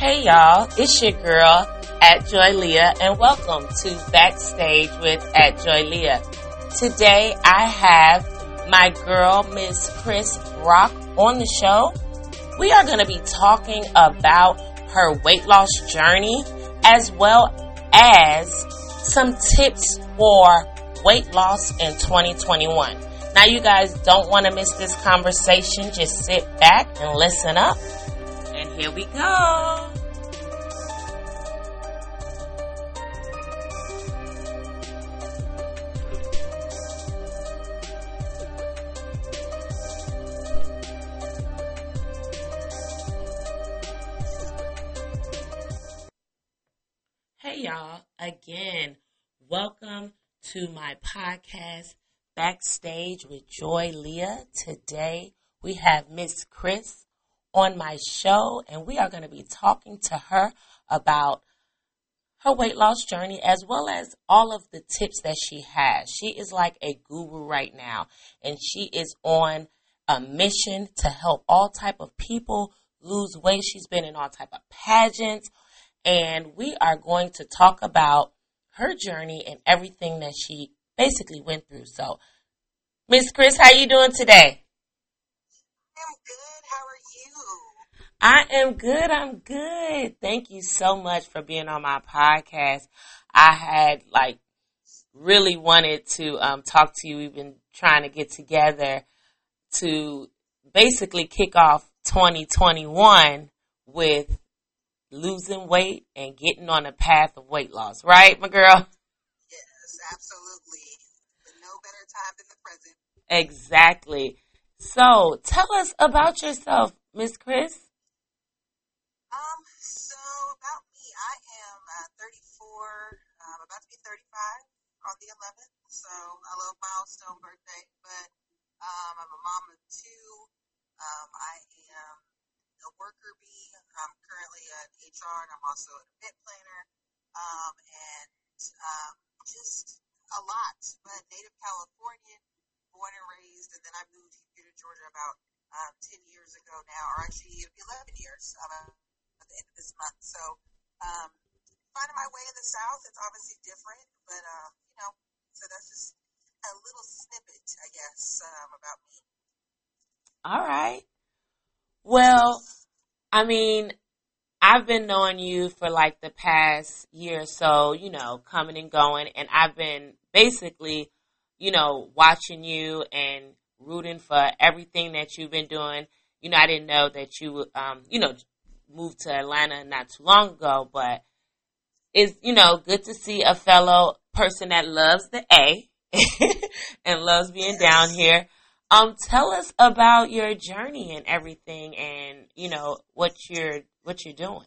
Hey y'all, it's your girl at Joy Leah and welcome to Backstage with at Joy Leah. Today I have my girl Miss Chris Rock on the show. We are going to be talking about her weight loss journey as well as some tips for weight loss in 2021. Now you guys don't want to miss this conversation. Just sit back and listen up. And here we go. Y'all, again, welcome to my podcast, Backstage with Joy Leah. Today we have Miss Chris on my show, and we are going to be talking to her about her weight loss journey as well as all of the tips that she has. She is like a guru right now, and she is on a mission to help all type of people lose weight. She's been in all type of pageants and we are going to talk about her journey and everything that she basically went through. So, Miss Chris, how you doing today? I'm good. How are you? I am good. I'm good. Thank you so much for being on my podcast. I had like really wanted to um, talk to you. We've been trying to get together to basically kick off 2021 with losing weight and getting on a path of weight loss, right, my girl? Yes, absolutely. But no better time than the present. Exactly. So tell us about yourself, Miss Chris. Um, so about me, I am uh, 34. I'm about to be 35 on the 11th. So I love milestone birthday, but um, I'm a mom of two. Um, I am a worker bee. I'm currently an HR and I'm also an event planner. Um, and um, just a lot. But native Californian, born and raised, and then I moved here to Georgia about um, 10 years ago now, or actually 11 years um, at the end of this month. So um, finding my way in the South, it's obviously different, but um, you know, so that's just a little snippet, I guess, um, about me. All right. Well, I mean, I've been knowing you for like the past year or so, you know, coming and going, and I've been basically, you know, watching you and rooting for everything that you've been doing. You know, I didn't know that you, um, you know, moved to Atlanta not too long ago, but it's, you know, good to see a fellow person that loves the A and loves being down here. Um, tell us about your journey and everything, and you know what you're what you're doing.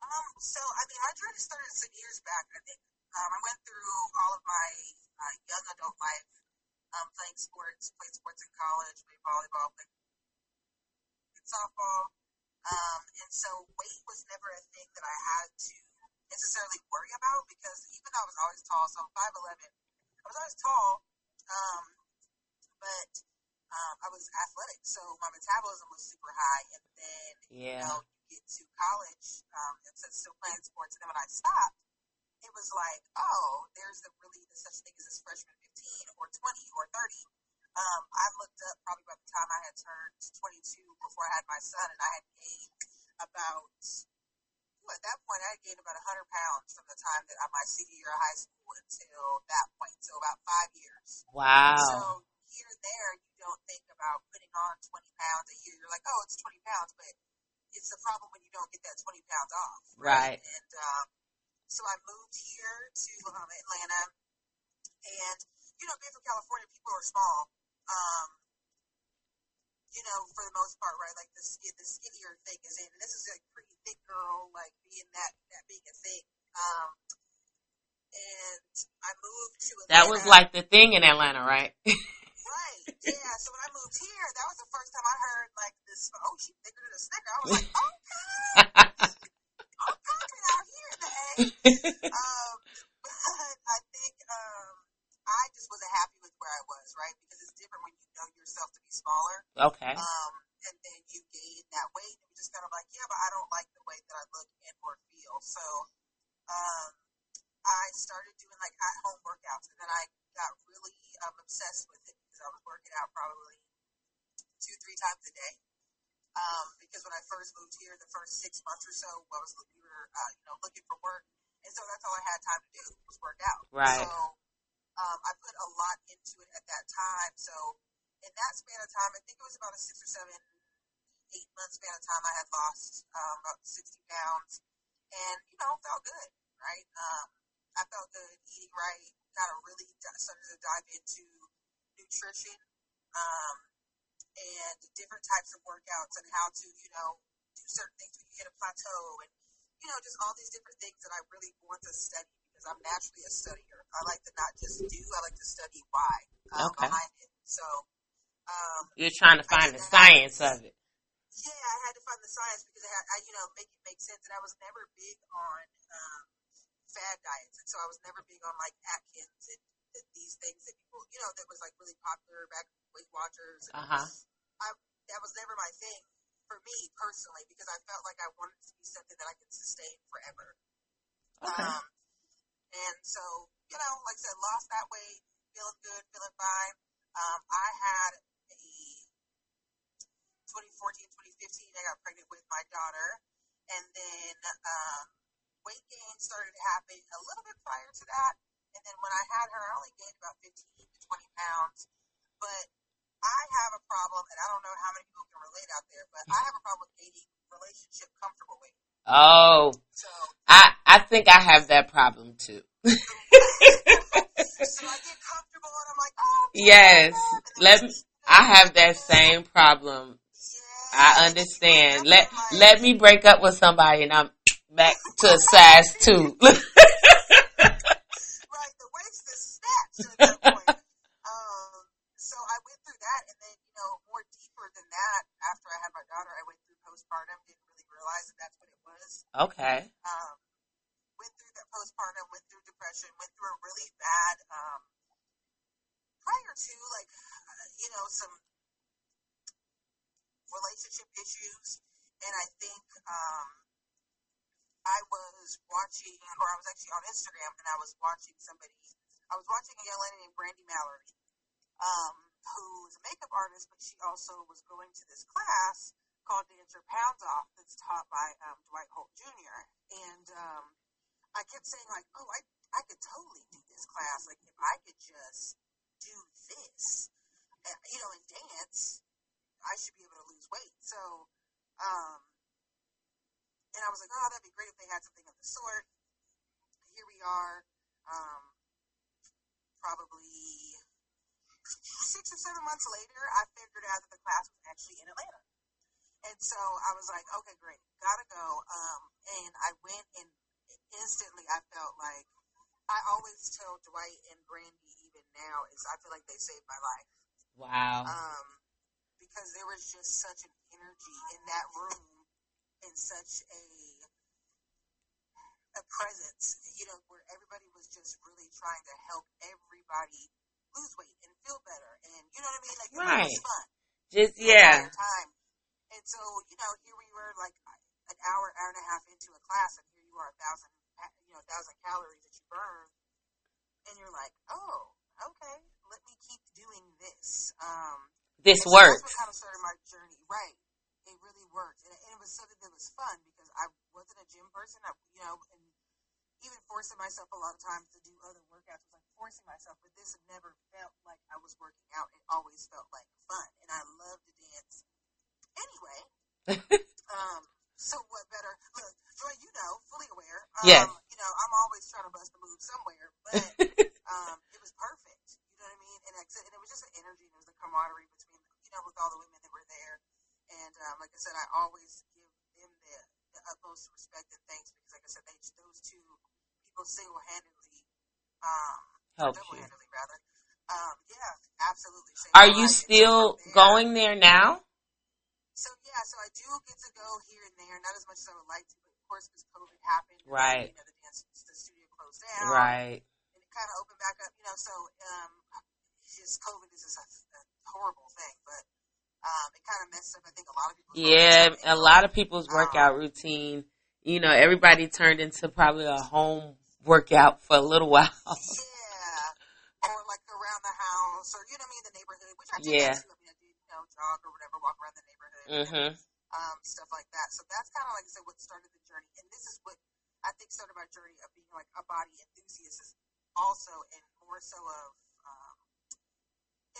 Um, so I mean, I tried to start some years back. I think um, I went through all of my uh, young adult life, um, playing sports, played sports in college, played volleyball, played softball, um, and so weight was never a thing that I had to necessarily worry about because even though I was always tall, so I'm five eleven, I was always tall, um, but um, I was athletic, so my metabolism was super high. And then, you Yeah. know, you get to college um, and so still playing sports, and then when I stopped, it was like, oh, there's a really there's such thing as this freshman 15 or 20 or 30. Um, I looked up probably by the time I had turned 22 before I had my son, and I had gained about at that point I had gained about 100 pounds from the time that I my senior year of high school until that point, so about five years. Wow. So here and there, you don't think about putting on 20 pounds a year. You're like, oh, it's 20 pounds, but it's a problem when you don't get that 20 pounds off. Right. And um, so I moved here to um, Atlanta, and you know, being from California, people are small. Um, you know, for the most part, right? Like the skin, the skinnier thing is in, and this is a pretty thick girl, like being that that being a thing. Um, and I moved to Atlanta. That was like the thing in Atlanta, right? Right. Yeah. So when I moved here, that was the first time I heard like this. Oh, she thicker than a snicker. I was like, okay, I'm popping out here in the A. um, but I think um, I just wasn't happy with where I was, right? Because it's different when you know yourself to be smaller, okay. um, and then you gain that I look and or feel. So um, I started doing like at home workouts, and then I got really um, obsessed with it because I was working out probably two, three times a day. Um, because when I first moved here, the first six months or so, I was we were uh, you know looking for work, and so that's all I had time to do was work out. Right. So um, I put a lot into it at that time. So in that span of time, I think it was about a six or seven, eight month span of time, I had lost um, about 60 pounds, and you know felt good, right? Um, I felt good eating right. Kind of really started to dive into nutrition. Um, and different types of workouts and how to, you know, do certain things when you hit a plateau and, you know, just all these different things that I really want to study because I'm naturally a studier. I like to not just do, I like to study why um, Okay. behind it. So, um, You're trying to find the science of it. yeah, I had to find the science because I had, I, you know, make it make sense. And I was never big on um, fad diets, and so I was never big on like Atkins and th- these things that people, you know, that was like really popular back Weight Watchers. Uh huh. I that was never my thing for me personally because I felt like I wanted to be something that I could sustain forever. Okay. Um, and so, you know, like I said, lost that weight, feeling good, feeling fine. Um, I had 2014, 2015, I got pregnant with my daughter. And then um, weight gain started happening a little bit prior to that. And then when I had her, I only gained about 15 to 20 pounds. But I have a problem, and I don't know how many people can relate out there, but I have a problem with gaining relationship comfortable weight. Oh, So I I think I have that problem too. so I get comfortable and I'm like, oh, I'm Yes. comfortable. And then Let me, I have that same problem. I understand. Let let me break up with somebody and I'm back to a size two. Right, the waist is snatched at that point. um, so I went through that, and then you know, more deeper than that, after I had my daughter, I went through postpartum. Didn't really realize that that's what it was. okay. Um, went through that postpartum, went through depression, went through a really bad. Um, prior to like, uh, you know, some relationship issues, and I think um, I was watching, or I was actually on Instagram, and I was watching somebody. I was watching a young lady named Brandy Mallory, um, who's a makeup artist, but she also was going to this class called Dance Your Pounds Off that's taught by um, Dwight Holt Jr. And um, I kept saying like, oh, I I could totally do this class. Like if I could just do this, uh, you know, and dance, I should be able to lose weight. So, um, and I was like, oh, that'd be great if they had something of the sort. Here we are, um, probably six or seven months later, I figured out that the class was actually in Atlanta. And so I was like, okay, great, gotta go. Um, and I went and instantly I felt like I always tell Dwight and Brandy even now is I feel like they saved my life. Wow. Um, because there was just such an energy in that room and such a a presence, you know, where everybody was just really trying to help everybody lose weight and feel better, and you know what I mean? Like it was fun Just yeah. time. And so, you know, here we were like an hour, hour and a half into a class, and here you are, a thousand, you know, a thousand calories that you burn, and you're like, oh, okay, let me keep doing this. Um, This so works. That's kind of started my journey. Right. It really worked. And, and it was something that was fun because I wasn't a gym person. I, you know, and even forcing myself a lot of times to do other workouts was like forcing myself. But this never felt like I was working out. It always felt like fun. And I love to dance. Anyway, um, so what better? Look, Joy, you know, fully aware. Um, Yes. You know, I'm always trying to bust a move somewhere, but um, it was perfect. You know what I mean? And, I and it was just an energy and it was a camaraderie you know, with all the women that were there. And um, like I said, I always give them the, the utmost respect and thanks because, like I said, they those two people single handedly, um, Help double you. rather. Um, yeah, absolutely. Are you. Still there- going there now? So yeah, so I do get to go here and there, not as much as I would like to, but of course, because COVID happened, and, Right. You know, the dance, the studio closed down, Right. and it kind of opened back up. You know, so um, just COVID is just a horrible thing, but um, it kind of messed up. I think a lot of people. Yeah, a lot of people's workout routine, you know, everybody turned into probably a home workout for a little while. Yeah. Or like around the house or, you know I mean, the neighborhood, which I did Yeah. actually, I mean, I did, you know, jog or whatever, walk around the neighborhood. Mhm. um, stuff like that. So that's kind of like I said, what started the journey. And this is what I think started my journey of being like a body enthusiast is also and more so of um,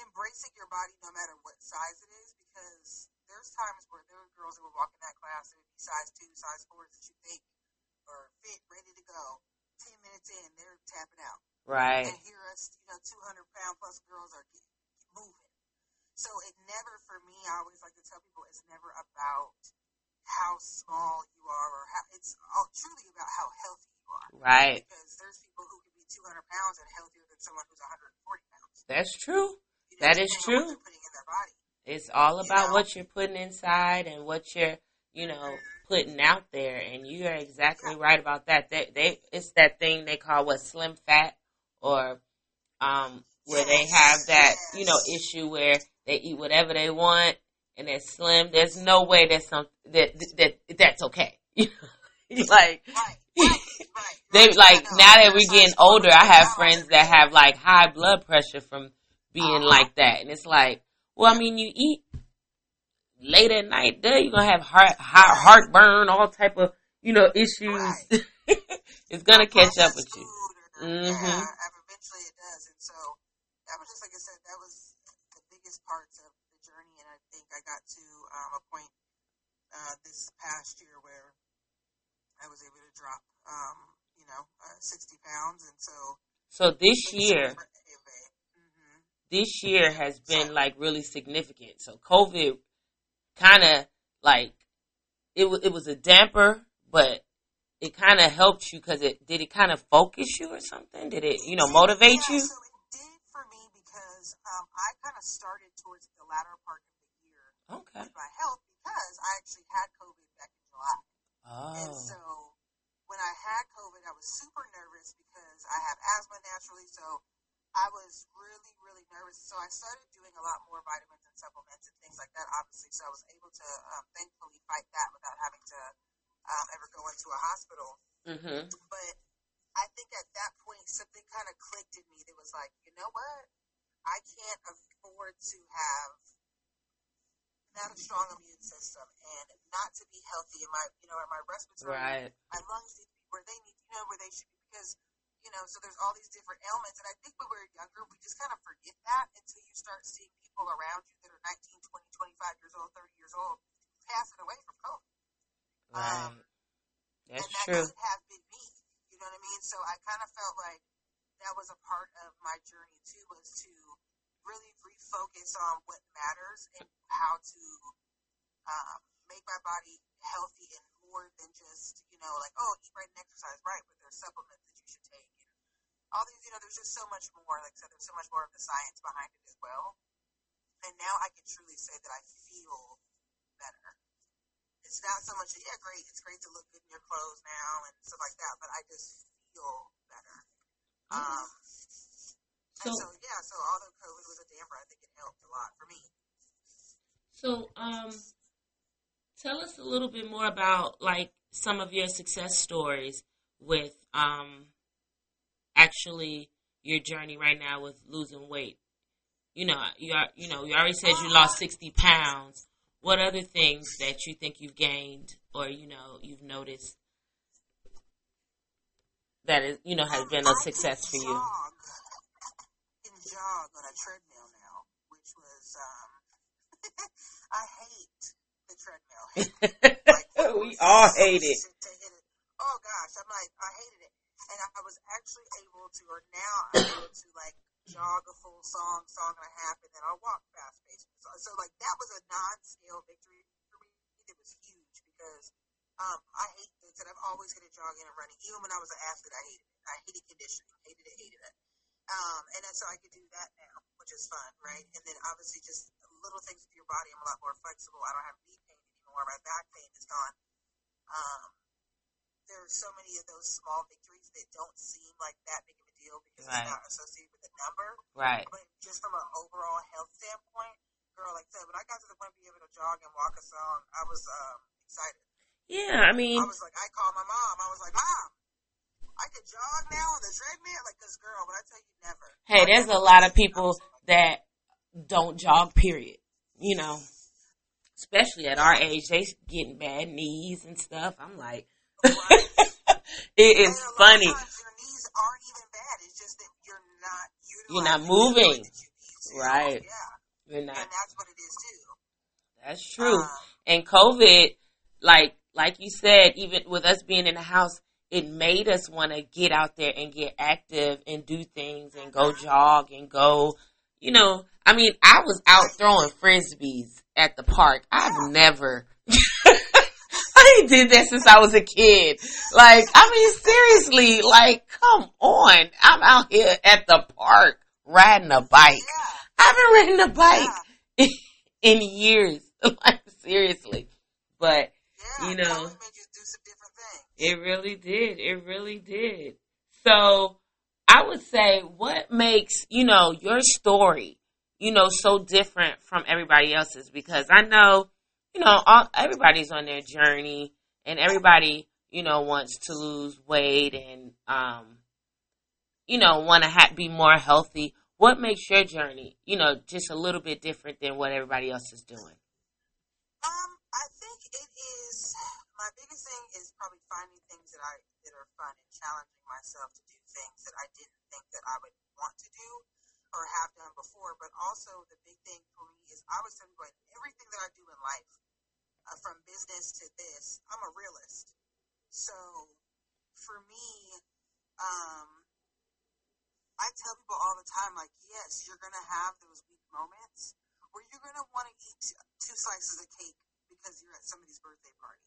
embracing your body no matter what size it is because there's times where there were girls who would walk in that class and it would be size two, size fours that you think are fit, ready to go. Ten minutes in, they're tapping out Right. and here us, you know, 200 pound plus girls are get, moving. So it never, for me, I always like to tell people, it's never about how small you are or how, it's all truly about how healthy you are. Right. Because there's people who can be 200 pounds and healthier than someone who's 140 pounds. That's true. That is true. What they're putting in their body. It's all You about know? what you're putting inside and what you're, you know, putting out there. And you are exactly right about that. They, they, it's that thing they call what slim fat or, um, where they have that, you know, issue where they eat whatever they want and they're slim. There's no way that's some, that, that, that's okay. Like, Right, right, right. they right. like now that we're getting older, I have friends that have like high blood pressure from being Uh-huh. like that, and it's like, well, I mean, you eat late at night, duh, you're gonna have heart, heart heartburn, all type of you know issues. Right. it's gonna catch up with you. Mhm. Yeah, eventually it does. And so that was just like I said, that was the biggest parts of the journey. And I think I got to um, a point uh, this past year where I was able to drop, um, you know, uh, 60 pounds. And so So this year, this year has been like really significant. So COVID kind of like it was it was a damper, but it kind of helped you because it did it kind of focus you or something? Did it you know motivate yeah, you? So it did for me because um, I kind of started towards the latter part of the year Okay. with my health because I actually had COVID back in July. And Oh. so when I had COVID, I was super nervous because I have asthma naturally. So I was really, really nervous. So I started doing a lot more vitamins and supplements and things like that, obviously. So I was able to um, thankfully fight that without having to um, ever go into a hospital. Mhm. But I think at that point, something kind of clicked in me that was like, you know what? I can't afford to have not a strong immune system and not to be healthy in my, you know, in my respiratory Right. my lungs need to be where they need, you know, where they should be because, you know, so there's all these different ailments. And I think when we're younger, we just kind of forget that until you start seeing people around you that are 19, 20, 25 years old, 30 years old passing away from COVID. Right. That's and that true. could have been me. You know what I mean? So I kind of felt like that was a part of my journey too, was to really refocus on what matters and how to um, make my body healthy and more than just, you know, like, oh, eat right and exercise right, but there's supplements that you should take. All these, you know, there's just so much more. Like I said, there's so much more of the science behind it as well. And now I can truly say that I feel better. It's not so much, yeah, great. It's great to look good in your clothes now and stuff like that, but I just feel better. Um, So so, yeah, so although COVID was a damper, I think it helped a lot for me. so um tell us a little bit more about like some of your success stories with um actually your journey right now with losing weight. You know, you are, you know, you already said you lost 60 pounds. What other things that you think you've gained or you know, you've noticed that is, you know, has been a success for you? Jog, on a treadmill now, which was, um, I hate the treadmill. Like, we all hate it. It. Oh gosh, I'm like, I hated it. And I was actually to, or now I'm able to like jog a full song, song and a half, and then I'll walk fast paced. So, so like that was a non-scale victory for me. It was huge because um, I hate this, and I've always hated jogging and running. Even when I was an athlete, I hated it. I hated conditioning, hated it, hated it. Um, and then so I could do that now, which is fun, right? And then obviously just little things with your body. I'm a lot more flexible. I don't have knee pain anymore. My back pain is gone. Um, there are so many of those small victories that don't seem like that big of deal because Right. it's not associated with a number. Right. But just from an overall health standpoint, girl, like I said, when I got to the point of being able to jog and walk a song, I was um, excited. Yeah, I mean, I was like, I called my mom. I was like, Mom, I could jog now on the treadmill. Like, cause girl, but I tell you, never. hey, I there's a lot of people that don't jog. Period. You know, especially at our age, they getting bad knees and stuff. I'm like, right. it And is a lot of funny. times your knees aren't even bad. It's just that you're not You're not moving. way that you need to. Right. Yeah. You're not. And that's what it is too. That's true. Um, And COVID, like like you said, even with us being in the house, it made us want to get out there and get active and do things and go jog and go. You know, I mean, I was out throwing frisbees at the park. I've never. I did that since I was a kid. Like, I mean, seriously, like, come on. I'm out here at the park riding a bike. yeah. I haven't ridden a bike in years. like seriously. But Yeah. You know. You do some different things. it really did. It really did. So I would say what makes, you know, your story, you know, so different from everybody else's because I know, you know, all, everybody's on their journey and everybody, you know, wants to lose weight and, um, you know, want to ha- be more healthy. What makes your journey, you know, just a little bit different than what everybody else is doing? Um, I think it is my biggest thing is probably finding things that I that are fun and challenging myself to do things that I didn't think that I would want to do or have done before. But also the big thing for me is I was telling you everything that I do in life, uh, from business to this, I'm a realist. So for me, um, I tell people all the time, like, yes, you're gonna have those weak moments where you're gonna want to eat two slices of cake because you're at somebody's birthday party.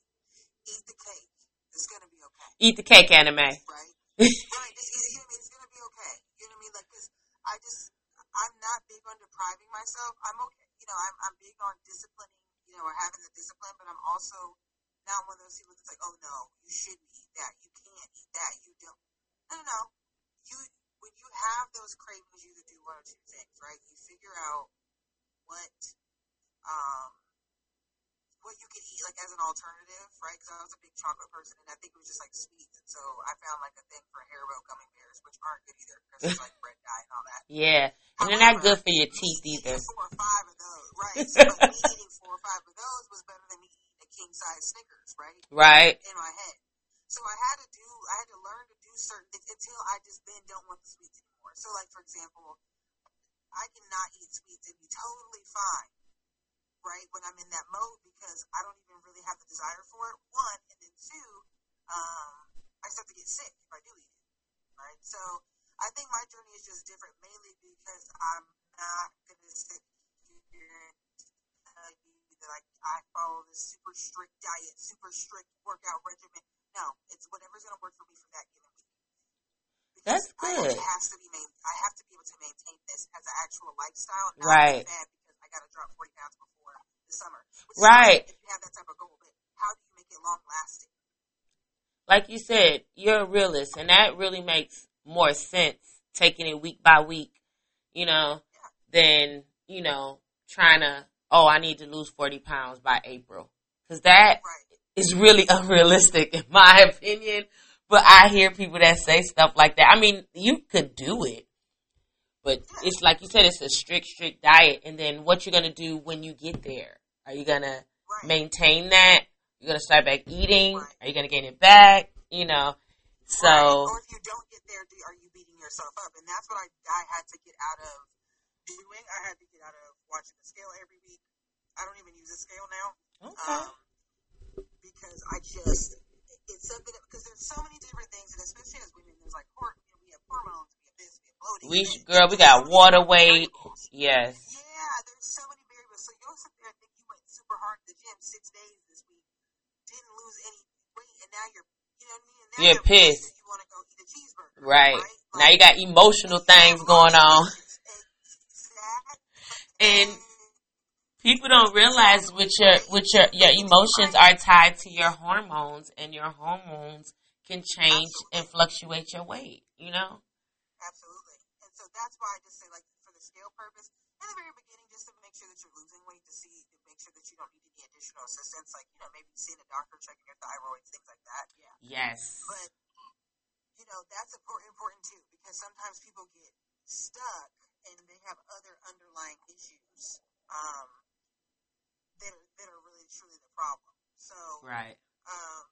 Eat the cake. It's gonna be okay, Eat the cake Anna Mae. right? right. It's, it's, you know what I mean? it's gonna be okay. You know what I mean? Like, I just, I'm not big on depriving myself. I'm okay. You know, I'm, I'm big on disciplining. You know, or having the discipline, but I'm also not one of those people that's like, oh no, you shouldn't eat that. You can't eat that. You don't. No, no, no. You when you have those cravings, you either do one or two things, right? You figure out what um what you could eat like as an alternative, right? Because I was a big chocolate person, and I think it was just like sweets, and so I found like a thing for Haribo gummy bears, which aren't good either because it's like red dye and all that. Yeah. And they're not good for your teeth either. Four or five of those, right? So like me eating four or five of those was better than me eating a king size Snickers, right? Right? In my head. So I had to do, I had to learn to do certain things until I just then don't want the sweets anymore. So like for example, I cannot eat sweets and be totally fine, right? When I'm in that mode because I don't even really have the desire for it. One, and then two, um, I start to get sick if I do eat it, right? So I think my journey is just different, mainly because I'm not going to sit here and tell you that I, I follow this super strict diet, super strict workout regimen. No, it's whatever's going to work for me for that given week. Because That's I, good. it has to be main, I have to be able to maintain this as an actual lifestyle, not Right. because I got to drop 40 pounds before summer. Right. If you have that type of goal, but how do you make it long lasting? Like you said, you're a realist, and that really makes more sense taking it week by week, you know, than, you know, trying to, oh, I need to lose 40 pounds by April. Because that Right. is really unrealistic, in my opinion. But I hear people that say stuff like that. I mean, you could do it, but it's like you said, it's a strict, strict diet. And then what you're gonna do when you get there? Are you gonna Right. maintain that? You're gonna start back eating? Right. Are you gonna gain it back? You know, so Right. Or if you don't get there, do, are you beating yourself up? And that's what I, I had to get out of doing. I had to get out of watching the scale every week. I don't even use a scale now. okay, Um, because I just, it's something, because there's so many different things, and especially as women, there's like, hor- you know, we have hormones, we have this, we have bloating. we girl, we got water weight. Yes, Yeah, there's so many variables. So you'll sit there and think you went super hard to the gym six days this week, didn't lose any weight, and now you're, you know what I mean? And now You're pissed. and You want to go eat a cheeseburger. right. Right? Now you got emotional things going on. And people don't realize with your with your your emotions are tied to your hormones and your hormones can change and fluctuate your weight you know Absolutely. And so that's why I just say, like, for the scale purpose, in the very beginning, just to make sure that you're losing weight, to see, to make sure that you don't need additional assistance, like, you know, maybe seeing a doctor, checking your thyroid, things like that. Yeah. Yes. But, you know, that's important, important too, because sometimes people get stuck and they have other underlying issues, um, that are, that are really truly the problem. So, right. um,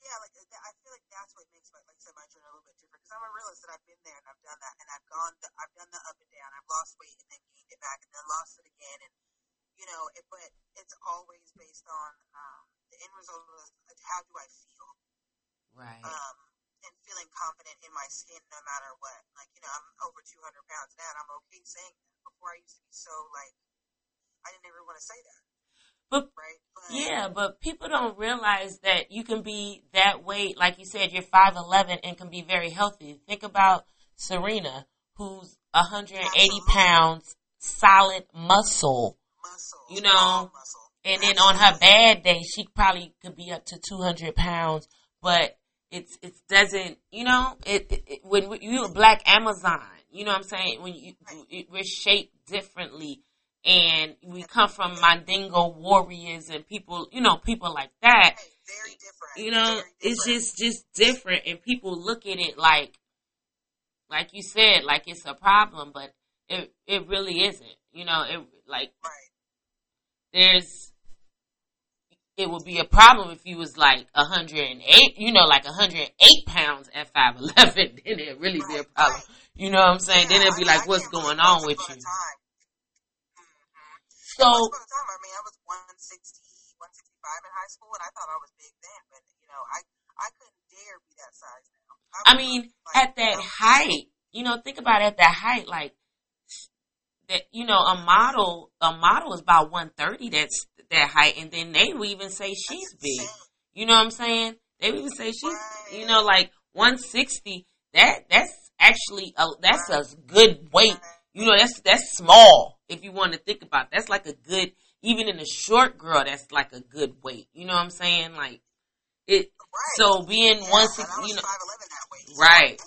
yeah, like that, I feel like that's what makes my, like I said, my journey a little bit different. Because I'm a realist and I've been there and I've done that and I've gone, the, I've done the up and down. I've lost weight and then gained it back and then lost it again. And you know, it, but it's always based on um, the end result of like, how do I feel, Right. um, and feeling confident in my skin no matter what. Like you know, I'm over 200 pounds now, and I'm okay saying that. Before I used to be so like, I didn't ever want to say that, But right? But Yeah, but people don't realize that you can be that weight, like you said, you're 5'11 and can be very healthy. Think about Serena, who's 180 Absolutely. pounds, solid muscle. You know. And then on her bad day, she probably could be up to 200 pounds, but it's, it doesn't, you know, it, it, it when we- you're a black Amazon, you know what I'm saying? When you, it, we're shaped differently and we come from Mandingo warriors and people, you know, people like that. Very different. You know, very it's just, just different and people look at it like, like you said, like it's a problem, but it, it really isn't. You know, it, like, right. There's it would be a problem if you was like 108 you know like 108 pounds at 5'11 then it'd really be a problem. You know what i'm saying? Then it'd be I like I what's going on with you? so Once upon a time, I mean, I was 160, 165 in high school, and I thought I was big then, but you know, I I couldn't dare be that size now. i was mean like, at that you know, height you know think about it, at that height like that you know a model a model is about 130 that's that height and then they would even say she's big. You know what I'm saying? They would even say she's, you know, like 160. That that's actually a that's a good weight. You know, that's that's small if you want to think about. It. That's like a good, even in a short girl, that's like a good weight. You know what I'm saying? Like it. Right. So being yeah, one and I sixty, was you know, right?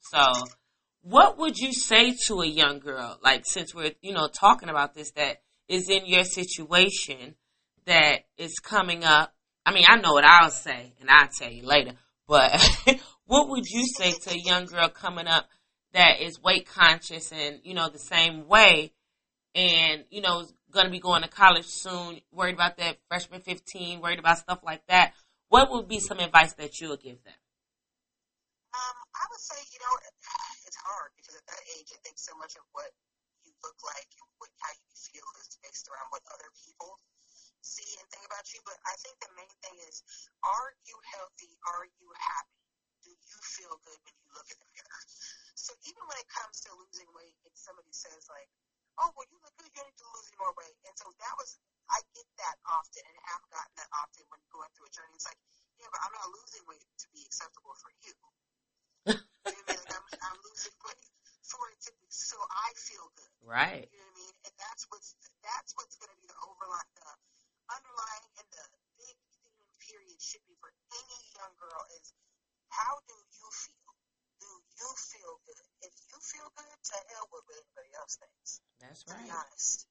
So, what would you say to a young girl, like since we're you know talking about this, that is in your situation that is coming up? I mean, I know what I'll say, and I'll tell you later. But what would you say to a young girl coming up that is weight conscious and you know the same way, and you know is going to be going to college soon, worried about that freshman fifteen, worried about stuff like that? What would be some advice that you would give them? Um, I would say, you know, hard because at that age, I think so much of what you look like and what, how you feel is based around what other people see and think about you. But I think the main thing is, are you healthy? Are you happy? Do you feel good when you look in the mirror? So even when it comes to losing weight, and somebody says like, "Oh, well, you look good. You need to lose more weight," and so that was I get that often and have gotten that often when going through a journey. It's like, yeah, but I'm not losing weight to be acceptable for you. You know what I mean? Like I'm, losing weight for it to be so I feel good. Right. You know what I mean? And that's what's that's what's going to be the overline, the underlying, and the big theme period should be for any young girl is how do you feel? Do you feel good? If you feel good, to hell with what anybody else thinks. That's To be right. honest,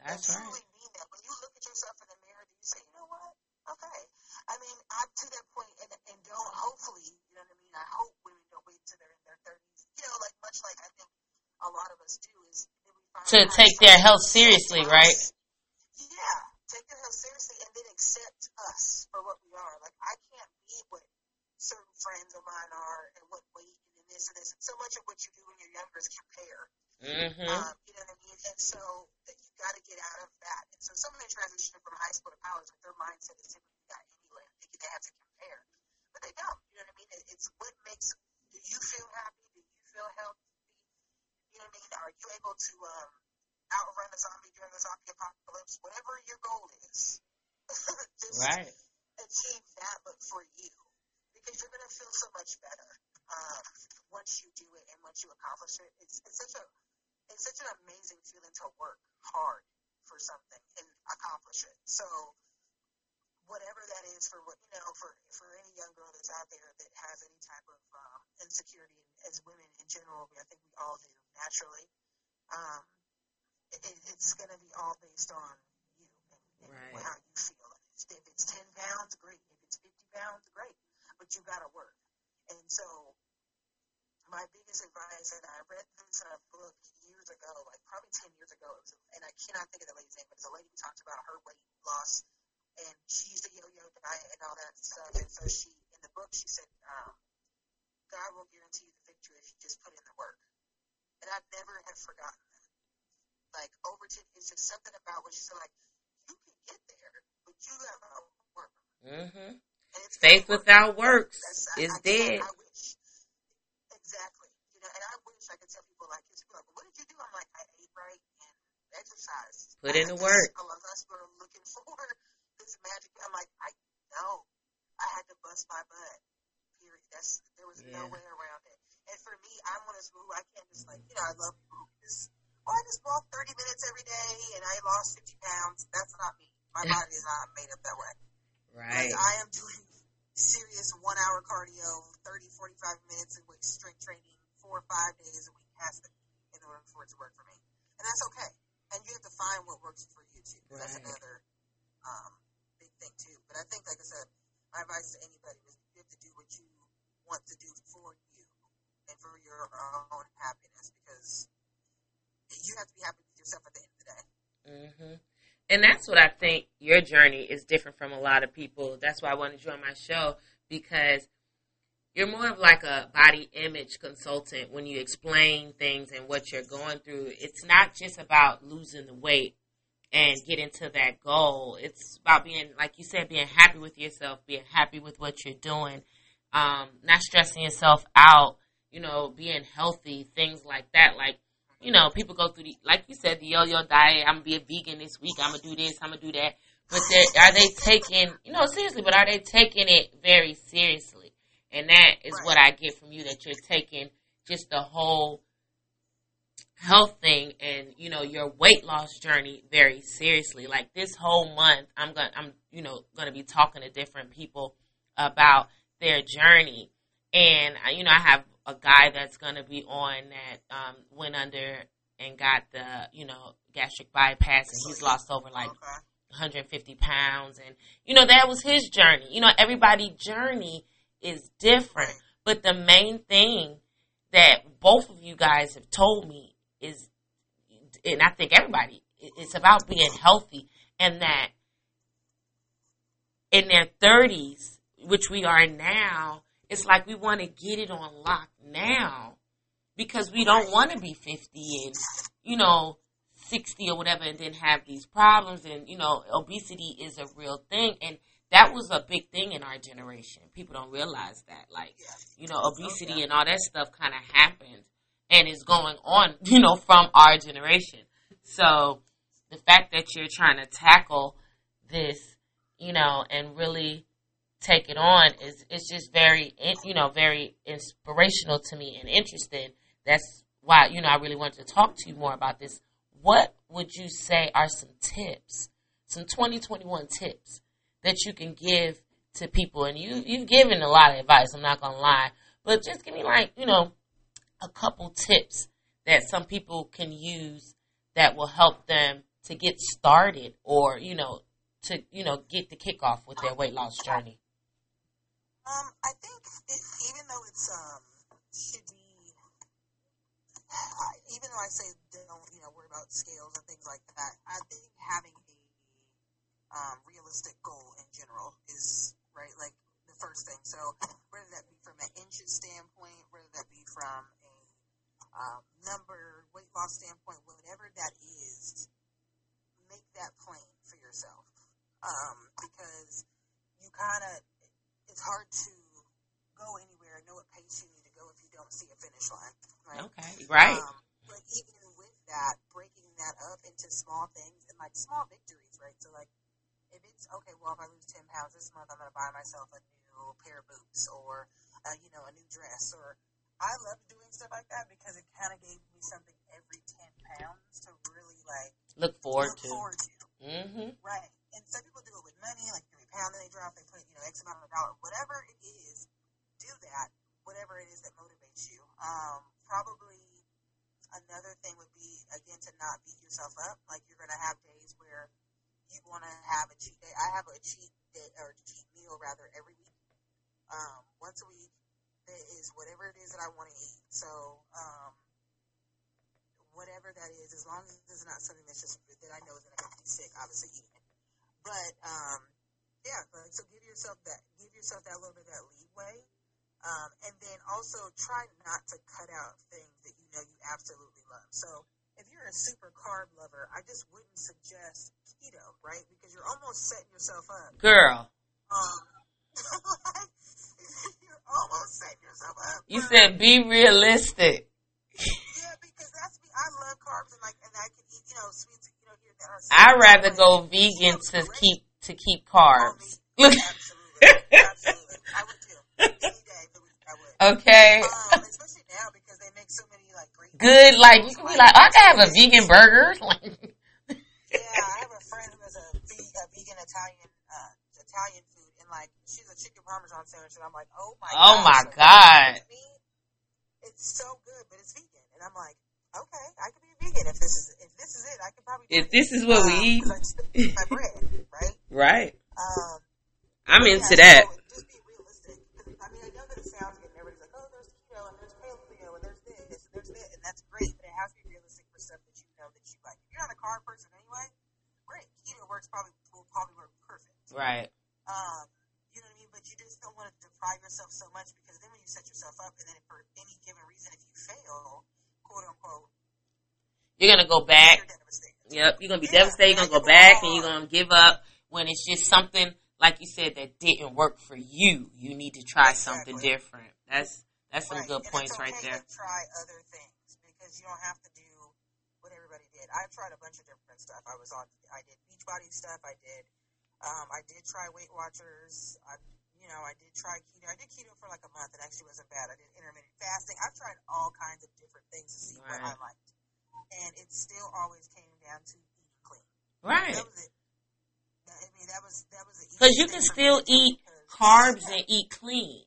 That's I right. truly mean that. When you look at yourself in the mirror, do you say, you know what? Okay. I mean, I'm to that point, and, and don't, hopefully, you know what I mean? I hope women don't wait till they're in their 30s. You know, like much like I think a lot of us do, is that To take their health seriously, us. right? Yeah. Take their health seriously and then accept us for what we are. Like, I can't be what certain friends of mine are and what weight and this and this. And so much of what you do when you're younger is compare. Mm-hmm. Um, you know what I mean? And so that you got to get out of that. And so some of them transition from high school to college, but their mindset is typically that anyway. They have to compare, but they don't. You know what I mean? It's what makes. Do you feel happy? Do you feel healthy? You know what I mean? Are you able to um, outrun the zombie during the zombie apocalypse? Whatever your goal is, just Right. achieve that, but for you, because you're gonna feel so much better um, once you do it and once you accomplish it. It's, it's such a it's such an amazing feeling to work hard for something and accomplish it. So whatever that is for what you know for for any young girl that's out there that has any type of um, insecurity, as women in general, I think we all do naturally. Um, it, it's going to be all based on you and, and Right. how you feel. If it's 10 pounds, great. If it's 50 pounds, great. But you got to work. And so, my biggest advice, and I read this in a book years ago, like probably 10 years ago, it was, and I cannot think of the lady's name, but it's a lady who talked about her weight loss, and she used a yo-yo diet and all that stuff. And so she, in the book, she said, um, God will guarantee you the victory if you just put in the work. And I never have forgotten that. Like over to, it's just something about what she said. Like you can get there, but you gotta work. Mm-hmm. And Faith work. without works is I, I, dead. I wish. Exactly. You know, and I wish I could tell people like, be like, what did you do? I'm like, I ate right and exercised. Put in I- the I work. lot of us were looking for this magic. I'm like, I know. I bust my butt. Period. That's there was no way around it. And for me, I'm one of those who I can't just like, you know, I love people who just, oh, I just walk 30 minutes every day and I lost 50 pounds. That's not me. My body is not made up that way. Right. Like, I am doing serious one hour cardio, 30, 45 minutes of weight strength training, four or five days a week has to in order for it to work for me. And that's okay. And you have to find what works for you too. 'cause That's another um, big thing too. But I think, like I said, my advice to anybody is you have to do what you want to do for you and for your own happiness because you have to be happy with yourself at the end of the day. hmm And that's what I think your journey is different from a lot of people. That's why I wanted you on my show because you're more of like a body image consultant when you explain things and what you're going through. It's not just about losing the weight and get into that goal. It's about being, like you said, being happy with yourself, being happy with what you're doing, um, not stressing yourself out, you know, being healthy, things like that. Like, you know, people go through the, like you said, the yo-yo diet. I'm gonna be a vegan this week. I'm gonna do this. I'm gonna do that. But are they taking, you know, seriously? But are they taking it very seriously? And that is what I get from you that you're taking just the whole health thing and you know your weight loss journey very seriously. Like this whole month, I'm gonna, I'm you know, gonna be talking to different people about their journey. And you know, I have a guy that's gonna be on that um, went under and got the you know gastric bypass, and he's lost over like Okay. 150 pounds, and you know that was his journey. You know, everybody's journey is different, but the main thing that both of you guys have told me is, and I think everybody, it's about being healthy, and that in their 30s, which we are now, it's like we want to get it on lock now because we don't want to be 50 and, you know, 60 or whatever and then have these problems. And, you know, obesity is a real thing. And that was a big thing in our generation. People don't realize that. Like, you know, obesity and all that stuff kind of happened and is going on, you know, from our generation. So the fact that you're trying to tackle this, you know, and really take it on is is just very, you know, very inspirational to me and interesting. That's why, you know, I really wanted to talk to you more about this. What would you say are some tips, some 2021 tips that you can give to people? And you, you've given a lot of advice, I'm not to lie, but just give me like, you know, a couple tips that some people can use that will help them to get started or, you know, to, you know, get the kickoff with their weight loss journey. Um, I think even though it's um should be, even though I say don't you know worry about scales and things like that, I think having a um, realistic goal in general is right like the first thing. So whether that be from an inches standpoint, whether that be from um, number weight loss standpoint, whatever that is, make that plain for yourself um, because you kind of it's hard to go anywhere and know what pace you need to go if you don't see a finish line, right? Okay, right. Um, but even with that, breaking that up into small things and like small victories, right? So like, if it's okay, well, if I lose ten pounds this month, I'm gonna buy myself a new pair of boots or, uh, you know, a new dress. Or I love doing stuff like that because it kind of gave me something every ten pounds to really like Look forward look to. forward to. Mm-hmm. Right. And some people do it with money, like every pound that they drop, they put, you know, X amount of a dollar. Whatever it is, do that. Whatever it is that motivates you. Um, probably another thing would be again to not beat yourself up. Like you're gonna have days where you want to have a cheat day. I have a cheat day or cheat meal rather every week. Um, once a week that is whatever it is that I want to eat. So um, whatever that is, as long as it's not something that's just that I know is gonna make me sick, obviously eating it. But um, yeah, like, so give yourself that give yourself that little bit of that leeway. Um, and then also try not to cut out things that you know you absolutely love. So if you're a super carb lover, I just wouldn't suggest keto, right? Because you're almost setting yourself up. Girl. Um, almost setting yourself up. You said be realistic. yeah, because that's me. I love carbs and like, and I can eat, you know, sweets, you know, here. I'd rather go vegan to keep to keep carbs. Look, Absolutely, absolutely. I would too. Any day of the week, I would. okay, Um, especially now because they make so many like good. Like you can be like, I can have a vegan burger. Like, Yeah, I have a friend who has a, ve- a vegan Italian uh, Italian food, and like she's a chicken parmesan sandwich, and I'm like, oh my, God, my so God. to me, it's so good, but it's vegan, and I'm like, okay, I can be vegan if this is if this is it, I can probably. if this is what we Um, eat, 'cause I eat my bread, right? right? Um, I'm yeah, into that. So just be realistic. I mean, I know that it sounds good, everybody's like, oh, there's keto, and there's paleo, and there's this, and there's that, and that's great, but it has to be realistic for stuff that you know that you like. If you're not a carb person anyway, great. Keto works probably will probably work perfect. Right. Um, you know what I mean? But you just don't want to deprive yourself so much because then when you set yourself up, and then for any given reason, if you fail, quote unquote, You're gonna go back. you're. Yep. You're gonna be Yeah, devastated. You're gonna go back, and you're gonna give up when it's just something like you said that didn't work for you. You need to try something different. That's that's some Right. good and points it's right there. Try other things because you don't have to do what everybody did. I've tried a bunch of different stuff. I was on. I did Beachbody stuff. I did. Um, I did try Weight Watchers. I, you know, I did try keto. I did keto for like a month. It actually wasn't bad. I did intermittent fasting. I've tried all kinds of different things to see what I liked, and it still always came down to eating clean. Right. That was it. I mean, that was that was Because you can still eat carbs and eat clean.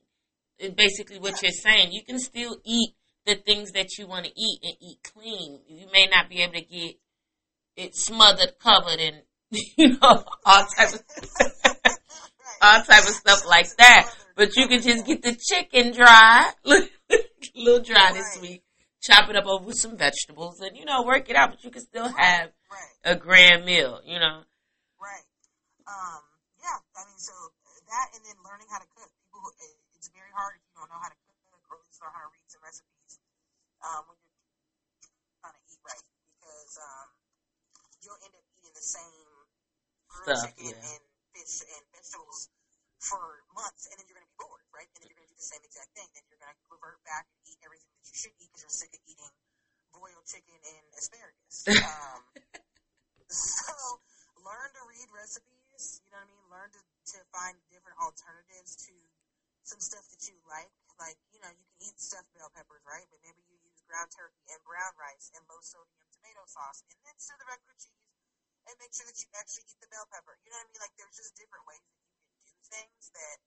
It's basically what you're saying. You can still eat the things that you want to eat and eat clean. You may not be able to get it smothered, covered, and you know all types of Right. All type of stuff like that. But you can just get the chicken dry, a little dry this week. Chop it up over with some vegetables, and you know work it out. But you can still have a grand meal. You know. Right. Um, yeah, I mean, so that and then learning how to cook. People, who, it's very hard if you don't know how to cook or at least learn how to read some recipes um, when you're trying to eat right because um, you'll end up eating the same grilled Stuff, chicken yeah. and fish and vegetables for months, and then you're going to be bored, right? And then you're going to do the same exact thing. Then you're going to revert back and eat everything that you should eat because you're sick of eating boiled chicken and asparagus. Um, so learn to read recipes. You know what I mean? Learn to, to find different alternatives to some stuff that you like. Like, you know, you can eat stuffed bell peppers, right? But maybe you use ground turkey and brown rice and low sodium tomato sauce and then stir the regular cheese and make sure that you actually eat the bell pepper. You know what I mean? Like, there's just different ways that you can do things that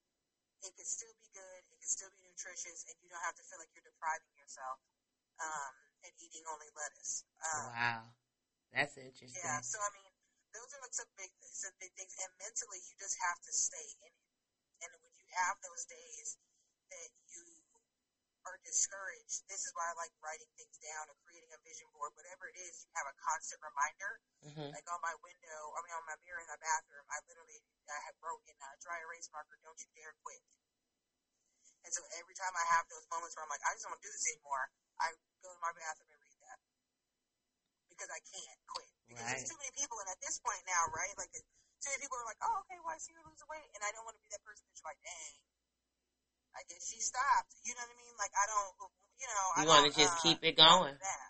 it can still be good, it can still be nutritious, and you don't have to feel like you're depriving yourself um, and eating only lettuce. Um, Wow, that's interesting. yeah, so I mean, those are some big, some big things, and mentally, you just have to stay in it. And when you have those days that are discouraged, this is why I like writing things down or creating a vision board, whatever it is. You have a constant reminder, hmm like on my window, I mean, on my mirror in my bathroom. I literally, I have wrote in a dry erase marker, "Don't you dare quit." And so every time I have those moments where I'm like, I just don't want to do this anymore, I go to my bathroom and read that because I can't quit. Because Right. there's too many people, and at this point now, right? Like, too many people are like, oh, okay, well, I see her lose weight, and I don't want to be that person that's like, dang, I guess she stopped. You know what I mean? Like, I don't, you know, You wanna just uh, keep it going. That.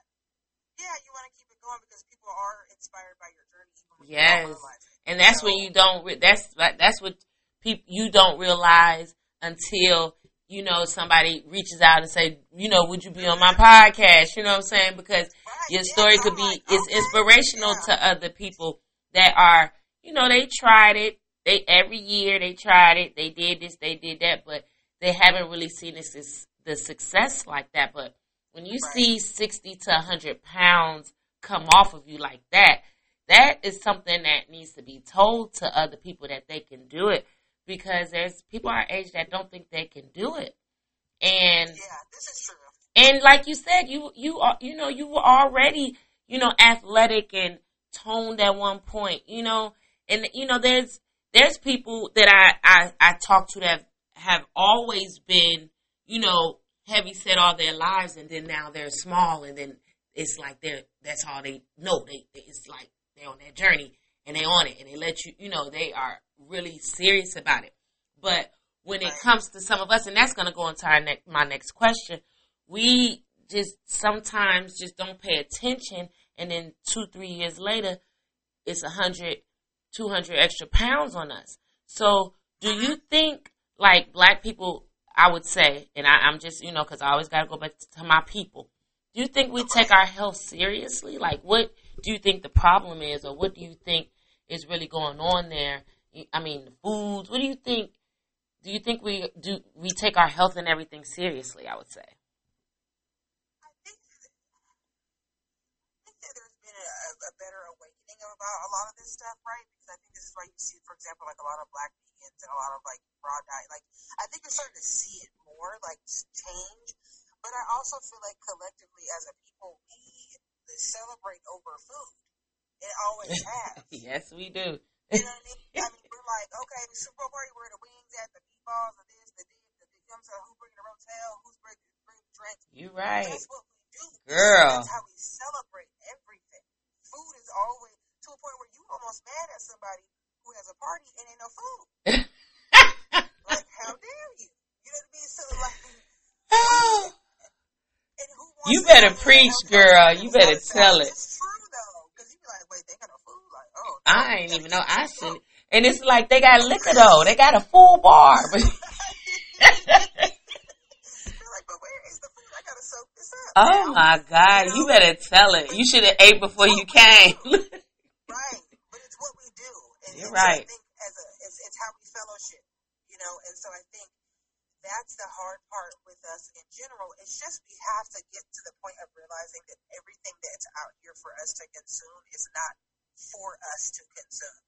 Yeah, you want to keep it going because people are inspired by your journey, you Yes. it. And that's when you don't. Re- that's that's what people you don't realize until you know somebody reaches out and say, you know, would you be on my podcast? You know what I'm saying? Because Right, your story I'm could be like, it's okay, inspirational yeah. to other people that are you know they tried it. They every year they tried it. They did this. They did that, but they haven't really seen this, the success like that. But when you Right. see 60 to 100 pounds come off of you like that, that is something that needs to be told to other people that they can do it because there's people our age that don't think they can do it. And Yeah, this is true. and like you said, you you are you know you were already you know athletic and toned at one point, you know, and you know there's there's people that I I I talk to that have always been you know heavy set all their lives, and then now they're small, and then it's like they're that's all they know. They it's like they're on that journey and they're on it, and they let you you know they are really serious about it. But when it comes to some of us, and that's going to go into our next my next question, we just sometimes just don't pay attention, and then two three years later, it's a hundred, two hundred extra pounds on us. So, do you mm-hmm. think like black people? I would say, and I, I'm just you know because I always got to go back to my people. Do you think we take our health seriously? Like, what do you think the problem is, or what do you think is really going on there? I mean, the foods. What do you think? Do you think we do we take our health and everything seriously? I would say. I think, I think that there's been a, a better awakening about a lot of this stuff, right? I think this is why you see, for example, like a lot of black vegans and a lot of like raw diet. Like, I think you're starting to see it more, like change. But I also feel like collectively as a people, we celebrate over food. It always has. yes, we do. You know what I mean? I mean, we're like, okay, the Super Bowl party, where the wings at, the meatballs, the this, the this, the this. You know what I'm saying? Who's bringing the rotel? Who's bringing, the drinks? You right, That's what we do. girl. That's how we celebrate everything. Food is always to a point where you almost mad at somebody who has a party and ain't no food. like, how dare you? You know what I mean? So like, oh. wants You better preach, girl. You better tell it. It's true though, because you be like, wait, they got no food. Like, oh, I ain't even know. I some should. And it's like they got liquor though. They got a full bar. But like, but where is the food? I gotta soak this up. oh my God, you better tell it. You should have ate before you came. Right, but it's what we do. And, You're right. I think as a, it's, it's how we fellowship, you know. And so I think that's the hard part with us in general. It's just we have to get to the point of realizing that everything that's out here for us to consume is not for us to consume.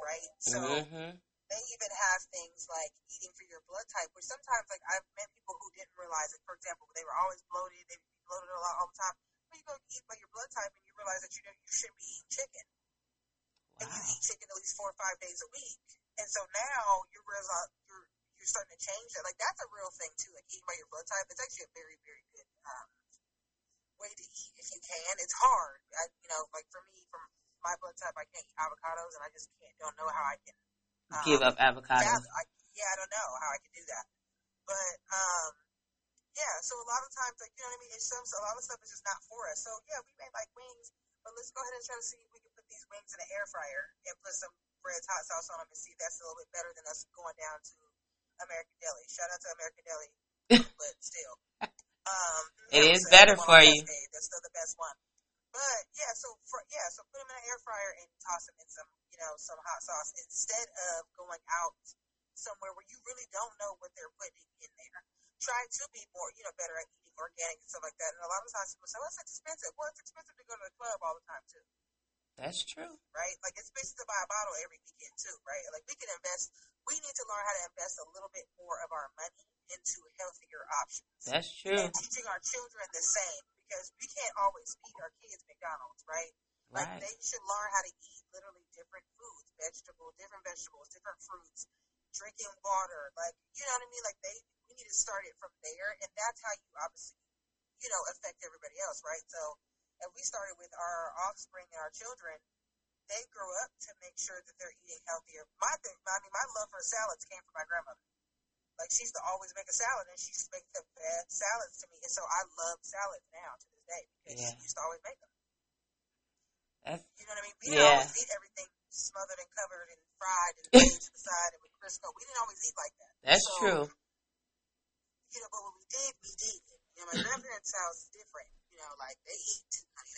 Right. So hmm they even have things like eating for your blood type, which sometimes like I've met people who didn't realize it. For example, they were always bloated, they would be bloated a lot all the time. But you go eat by your blood type and you realize that you know you shouldn't be eating chicken. And you eat chicken at least four or five days a week. And so now you're realize you're you're starting to change that. Like that's a real thing too, like eating by your blood type. It's actually a very, very good um way to eat if you can. It's hard. I, you know, like for me, from my blood type I can't eat avocados and I just can't don't know how I can um, Give up avocados. yeah, I, yeah, I don't know how I can do that. But um, yeah, so a lot of times, like you know what I mean, it's some so a lot of stuff is just not for us. So yeah, we may like wings, but let's go ahead and try to see if we can put these wings in the air fryer and put some Fred's hot sauce on them and see if that's a little bit better than us going down to American Deli. Shout out to American Deli, but still, um, It is better for you. Cascade, That's still the best one. But yeah, so for, yeah, so put them in an air fryer and toss them in some, you know, some hot sauce instead of going out somewhere where you really don't know what they're putting in there. Try to be more, you know, better at eating organic and stuff like that. And a lot of times people say, "Well, it's expensive." Well, it's expensive to go to the club all the time too, That's true. right? Like it's expensive to buy a bottle every weekend too, right? Like we can invest. We need to learn how to invest a little bit more of our money into healthier options That's true. and teaching our children the same because we can't always feed our kids McDonald's, right? Like Right. they should learn how to eat literally different foods, vegetables, different vegetables, different fruits, drinking water. Like you know what I mean? Like they we need to start it from there, and that's how you obviously you know affect everybody else, right? So if we started with our offspring and our children, they grow up to make sure that they're eating healthier. My thing, I mean, my love for salads came from my grandmother. Like she used to always make a salad, and she used to make the best salads to me, and so I love salads now to this day because Yeah. she used to always make them. That's You know what I mean? We didn't Yeah. always eat everything smothered and covered and fried and to the side and with Crisco. We didn't always eat like that. that's So, true. You know, but when we did, we did. You know, my grandparents' house is different. You know, like they eat.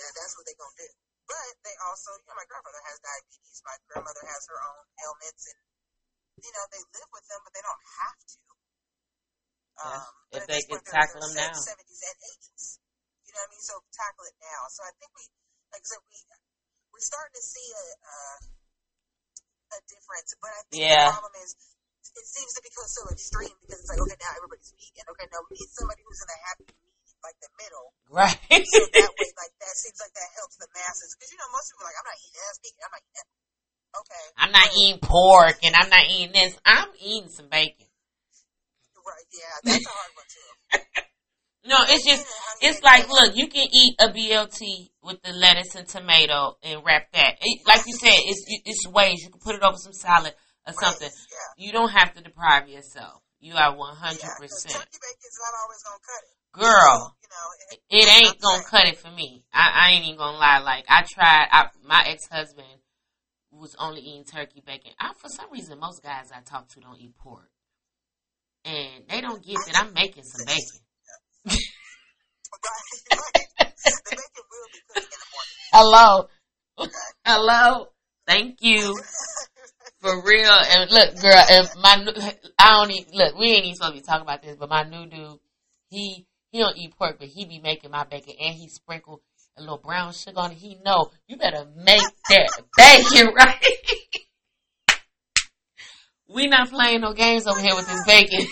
That, that's what they're gonna do. But they also, you know, my grandmother has diabetes. My grandmother has her own ailments, and you know, they live with them, but they don't have to. Yeah. Um, If they this could point, they're in tackle them now. Seventies and eighties. You know what I mean? So tackle it now. So I think we, like I said, we we're starting to see a a, a difference. But I think Yeah. the problem is it seems to become so extreme because it's like okay now everybody's vegan. Okay, no, we need somebody who's in the happy like the middle. Right. So that way, like that seems like that helps the masses because you know most people are like I'm not eating that vegan. I'm not eating that. Okay. I'm not so- eating pork and I'm not eating this. I'm eating some bacon. Right. Yeah, that's a hard one too. No, it's just Bacon it's like look, you can eat a BLT with the lettuce and tomato and wrap that. It, like you said, it's it's ways you can put it over some salad or something. Right, Yeah. You don't have to deprive yourself. You are one hundred percent. turkey bacon's not always gonna cut it. Girl, You know, it, it ain't gonna cut it for me. I, I ain't even gonna lie. Like I tried. I, my ex husband was only eating turkey bacon. I, for some reason, most guys I talk to don't eat pork, and they don't get that I'm making some bacon. Right, right. the bacon will be cooking in the morning. Hello, hello. Thank you for real. And look, girl, if my new, I don't even look. We ain't even supposed to be talking about this, but my new dude, he he don't eat pork, but he be making my bacon, and he sprinkle a little brown sugar on it. He know you better make that bacon right. we not playing no games over here with this bacon.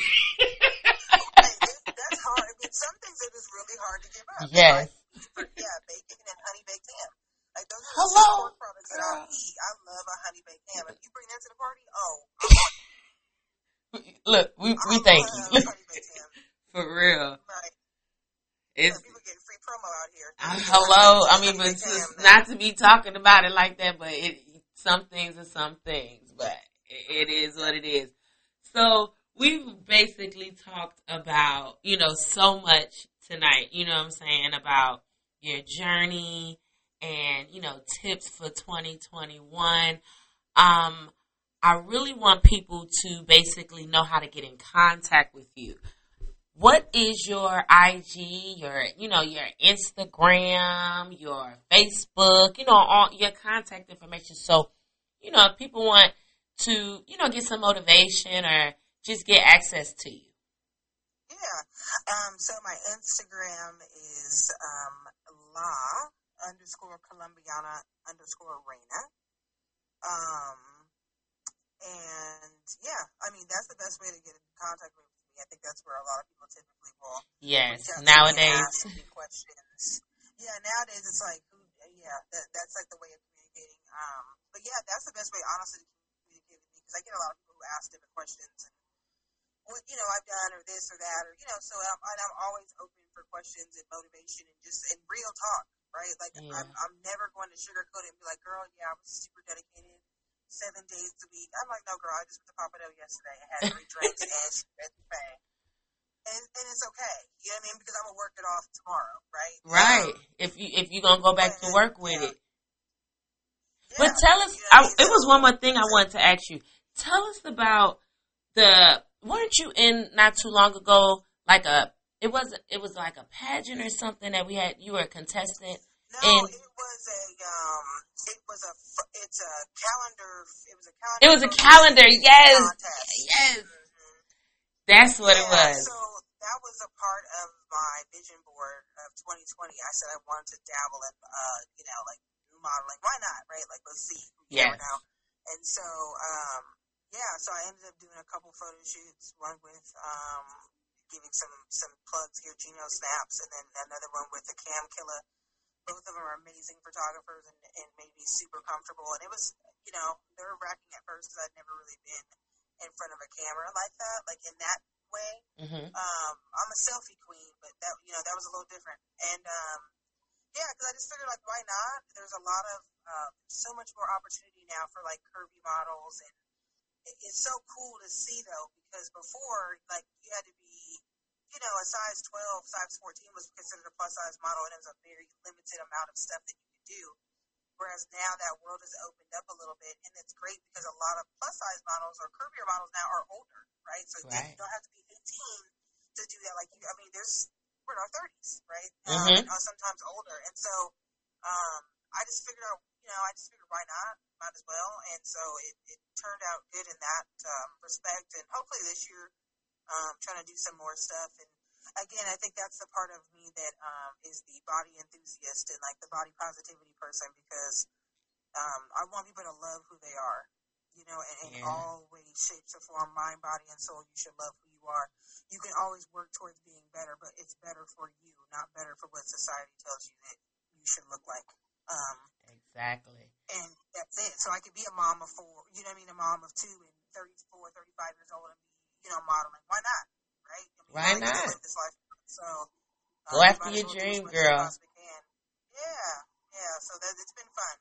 That's hard. I mean, some things it is really hard to give up. Yes. Like, yeah, bacon and honey baked ham. Like those are Hello, the pork products that. I eat. I love a honey baked ham. If you bring that to the party, oh, Look, we I we thank you honey baked ham. for real. Right. It's Yeah, people getting free promo out here. Uh, hello. I mean, but just not to be talking about it like that, but it some things are some things, but it, it is what it is. So we've basically talked about you know so much tonight. You know what I'm saying about your journey and you know tips for 2021. Um, I really want people to basically know how to get in contact with you what is your IG, your you know your Instagram, your Facebook, you know all your contact information. So you know if people want to you know get some motivation or just get access to you. Yeah. Um, so my Instagram is um, la underscore Colombiana underscore Reina. Um, and yeah, I mean that's the best way to get in contact with. I think that's where a lot of people typically will Yes, reach out to me and nowadays. questions. Yeah, nowadays it's like, yeah, that, that's like the way of communicating. Um, but yeah, that's the best way, honestly, to communicate with me because I get a lot of people who ask different questions and what you know I've done or this or that or you know. So I'm, and I'm always open for questions and motivation and just and real talk, right? Like Yeah. I'm, I'm never going to sugarcoat it and be like, girl, yeah, I was super dedicated. Seven days a week. I'm like, no, girl. I just went to Papadelle yesterday. I had three drinks and she read the thing. And, and it's okay. You know what I mean? Because I'm gonna work it off tomorrow, right? Right. Um, If you if you're gonna go back to work with it. But tell us, You know I it was one more thing I wanted to ask you. Tell us about the. weren't you in not too long ago like a it was it was like a pageant or something that we had you were a contestant No, and- it was a um, it was a it's a calendar. It was a calendar. it was a calendar yes contest. yes Mhm. that's what it was So that was a part of my vision board of 2020. I said I wanted to dabble in, uh, you know, like modeling. Why not, right? Like, let's see. Yes. And so, um, yeah, so I ended up doing a couple photo shoots. One with um, giving some some plugs here, Gino Snaps, and then another one with the Cam Killer. Both of them are amazing photographers and, and made me super comfortable. And it was, you know, nerve wracking at first because I'd never really been in front of a camera like that, like in that way hmm um, I'm a selfie queen, but that you know that was a little different. And um, yeah, because I just figured like, why not? There's a lot of uh, so much more opportunity now for like curvy models, and it, it's so cool to see though because before like you had to be, you know, a size 12, size 14 was considered a plus size model, and it was a very limited amount of stuff that you could do. Whereas now that world has opened up a little bit, and it's great because a lot of plus size models or curvier models now are older, right? So Right. don't have to be 18 to do that. Like you, I mean, there's we're in our 30s, right? Um, and, uh, sometimes older, and so um, I just figured out, you know, I just figured why not, might as well, and so it, it turned out good in that um, respect. And hopefully this year, um, trying to do some more stuff and again, I think that's the part of me that um, is the body enthusiast and like the body positivity person because um, I want people to love who they are. You know, and in Yeah. all ways, shapes, or form, mind, body, and soul, you should love who you are. You can always work towards being better, but it's better for you, not better for what society tells you that you should look like. Um, Exactly. and that's it. So I could be a mom of four, you know what I mean, a mom of two and 34, 35 years old and be, you know, modeling. Why not? Right? I mean, Why I get to not? live this life. So, uh, Go after your well do as dream, much as you girl. Yeah, yeah. So that it's been fun.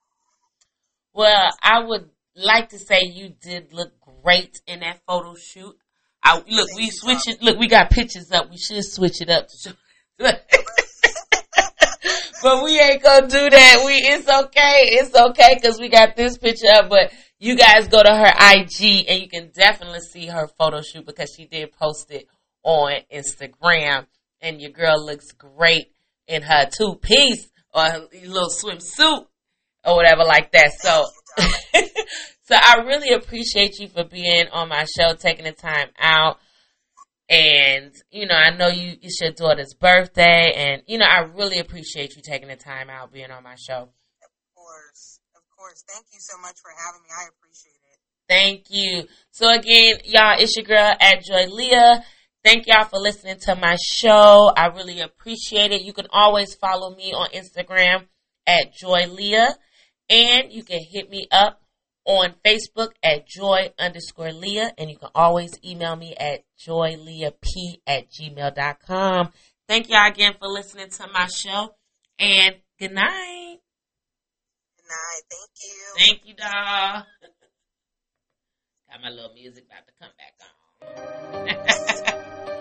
Well, I would like to say you did look great in that photo shoot. I look, we switch it. Look, we got pictures up. We should switch it up to show. but we ain't gonna do that. We it's okay. It's okay because we got this picture up. But you guys go to her IG and you can definitely see her photo shoot because she did post it on Instagram. And your girl looks great in her two piece or her little swimsuit or whatever like that. So, so I really appreciate you for being on my show, taking the time out. And, you know, I know you, it's your daughter's birthday and, you know, I really appreciate you taking the time out being on my show. Course. Thank you so much for having me. I appreciate it. Thank you. So again, y'all, it's your girl at Joy Leah. Thank y'all for listening to my show. I really appreciate it. You can always follow me on Instagram at Joy Leah. And you can hit me up on Facebook at Joy underscore Leah. And you can always email me at joyleahp at gmail.com. Thank y'all again for listening to my show. And good night. Night. Thank you. Thank you, doll. Got my little music about to come back on.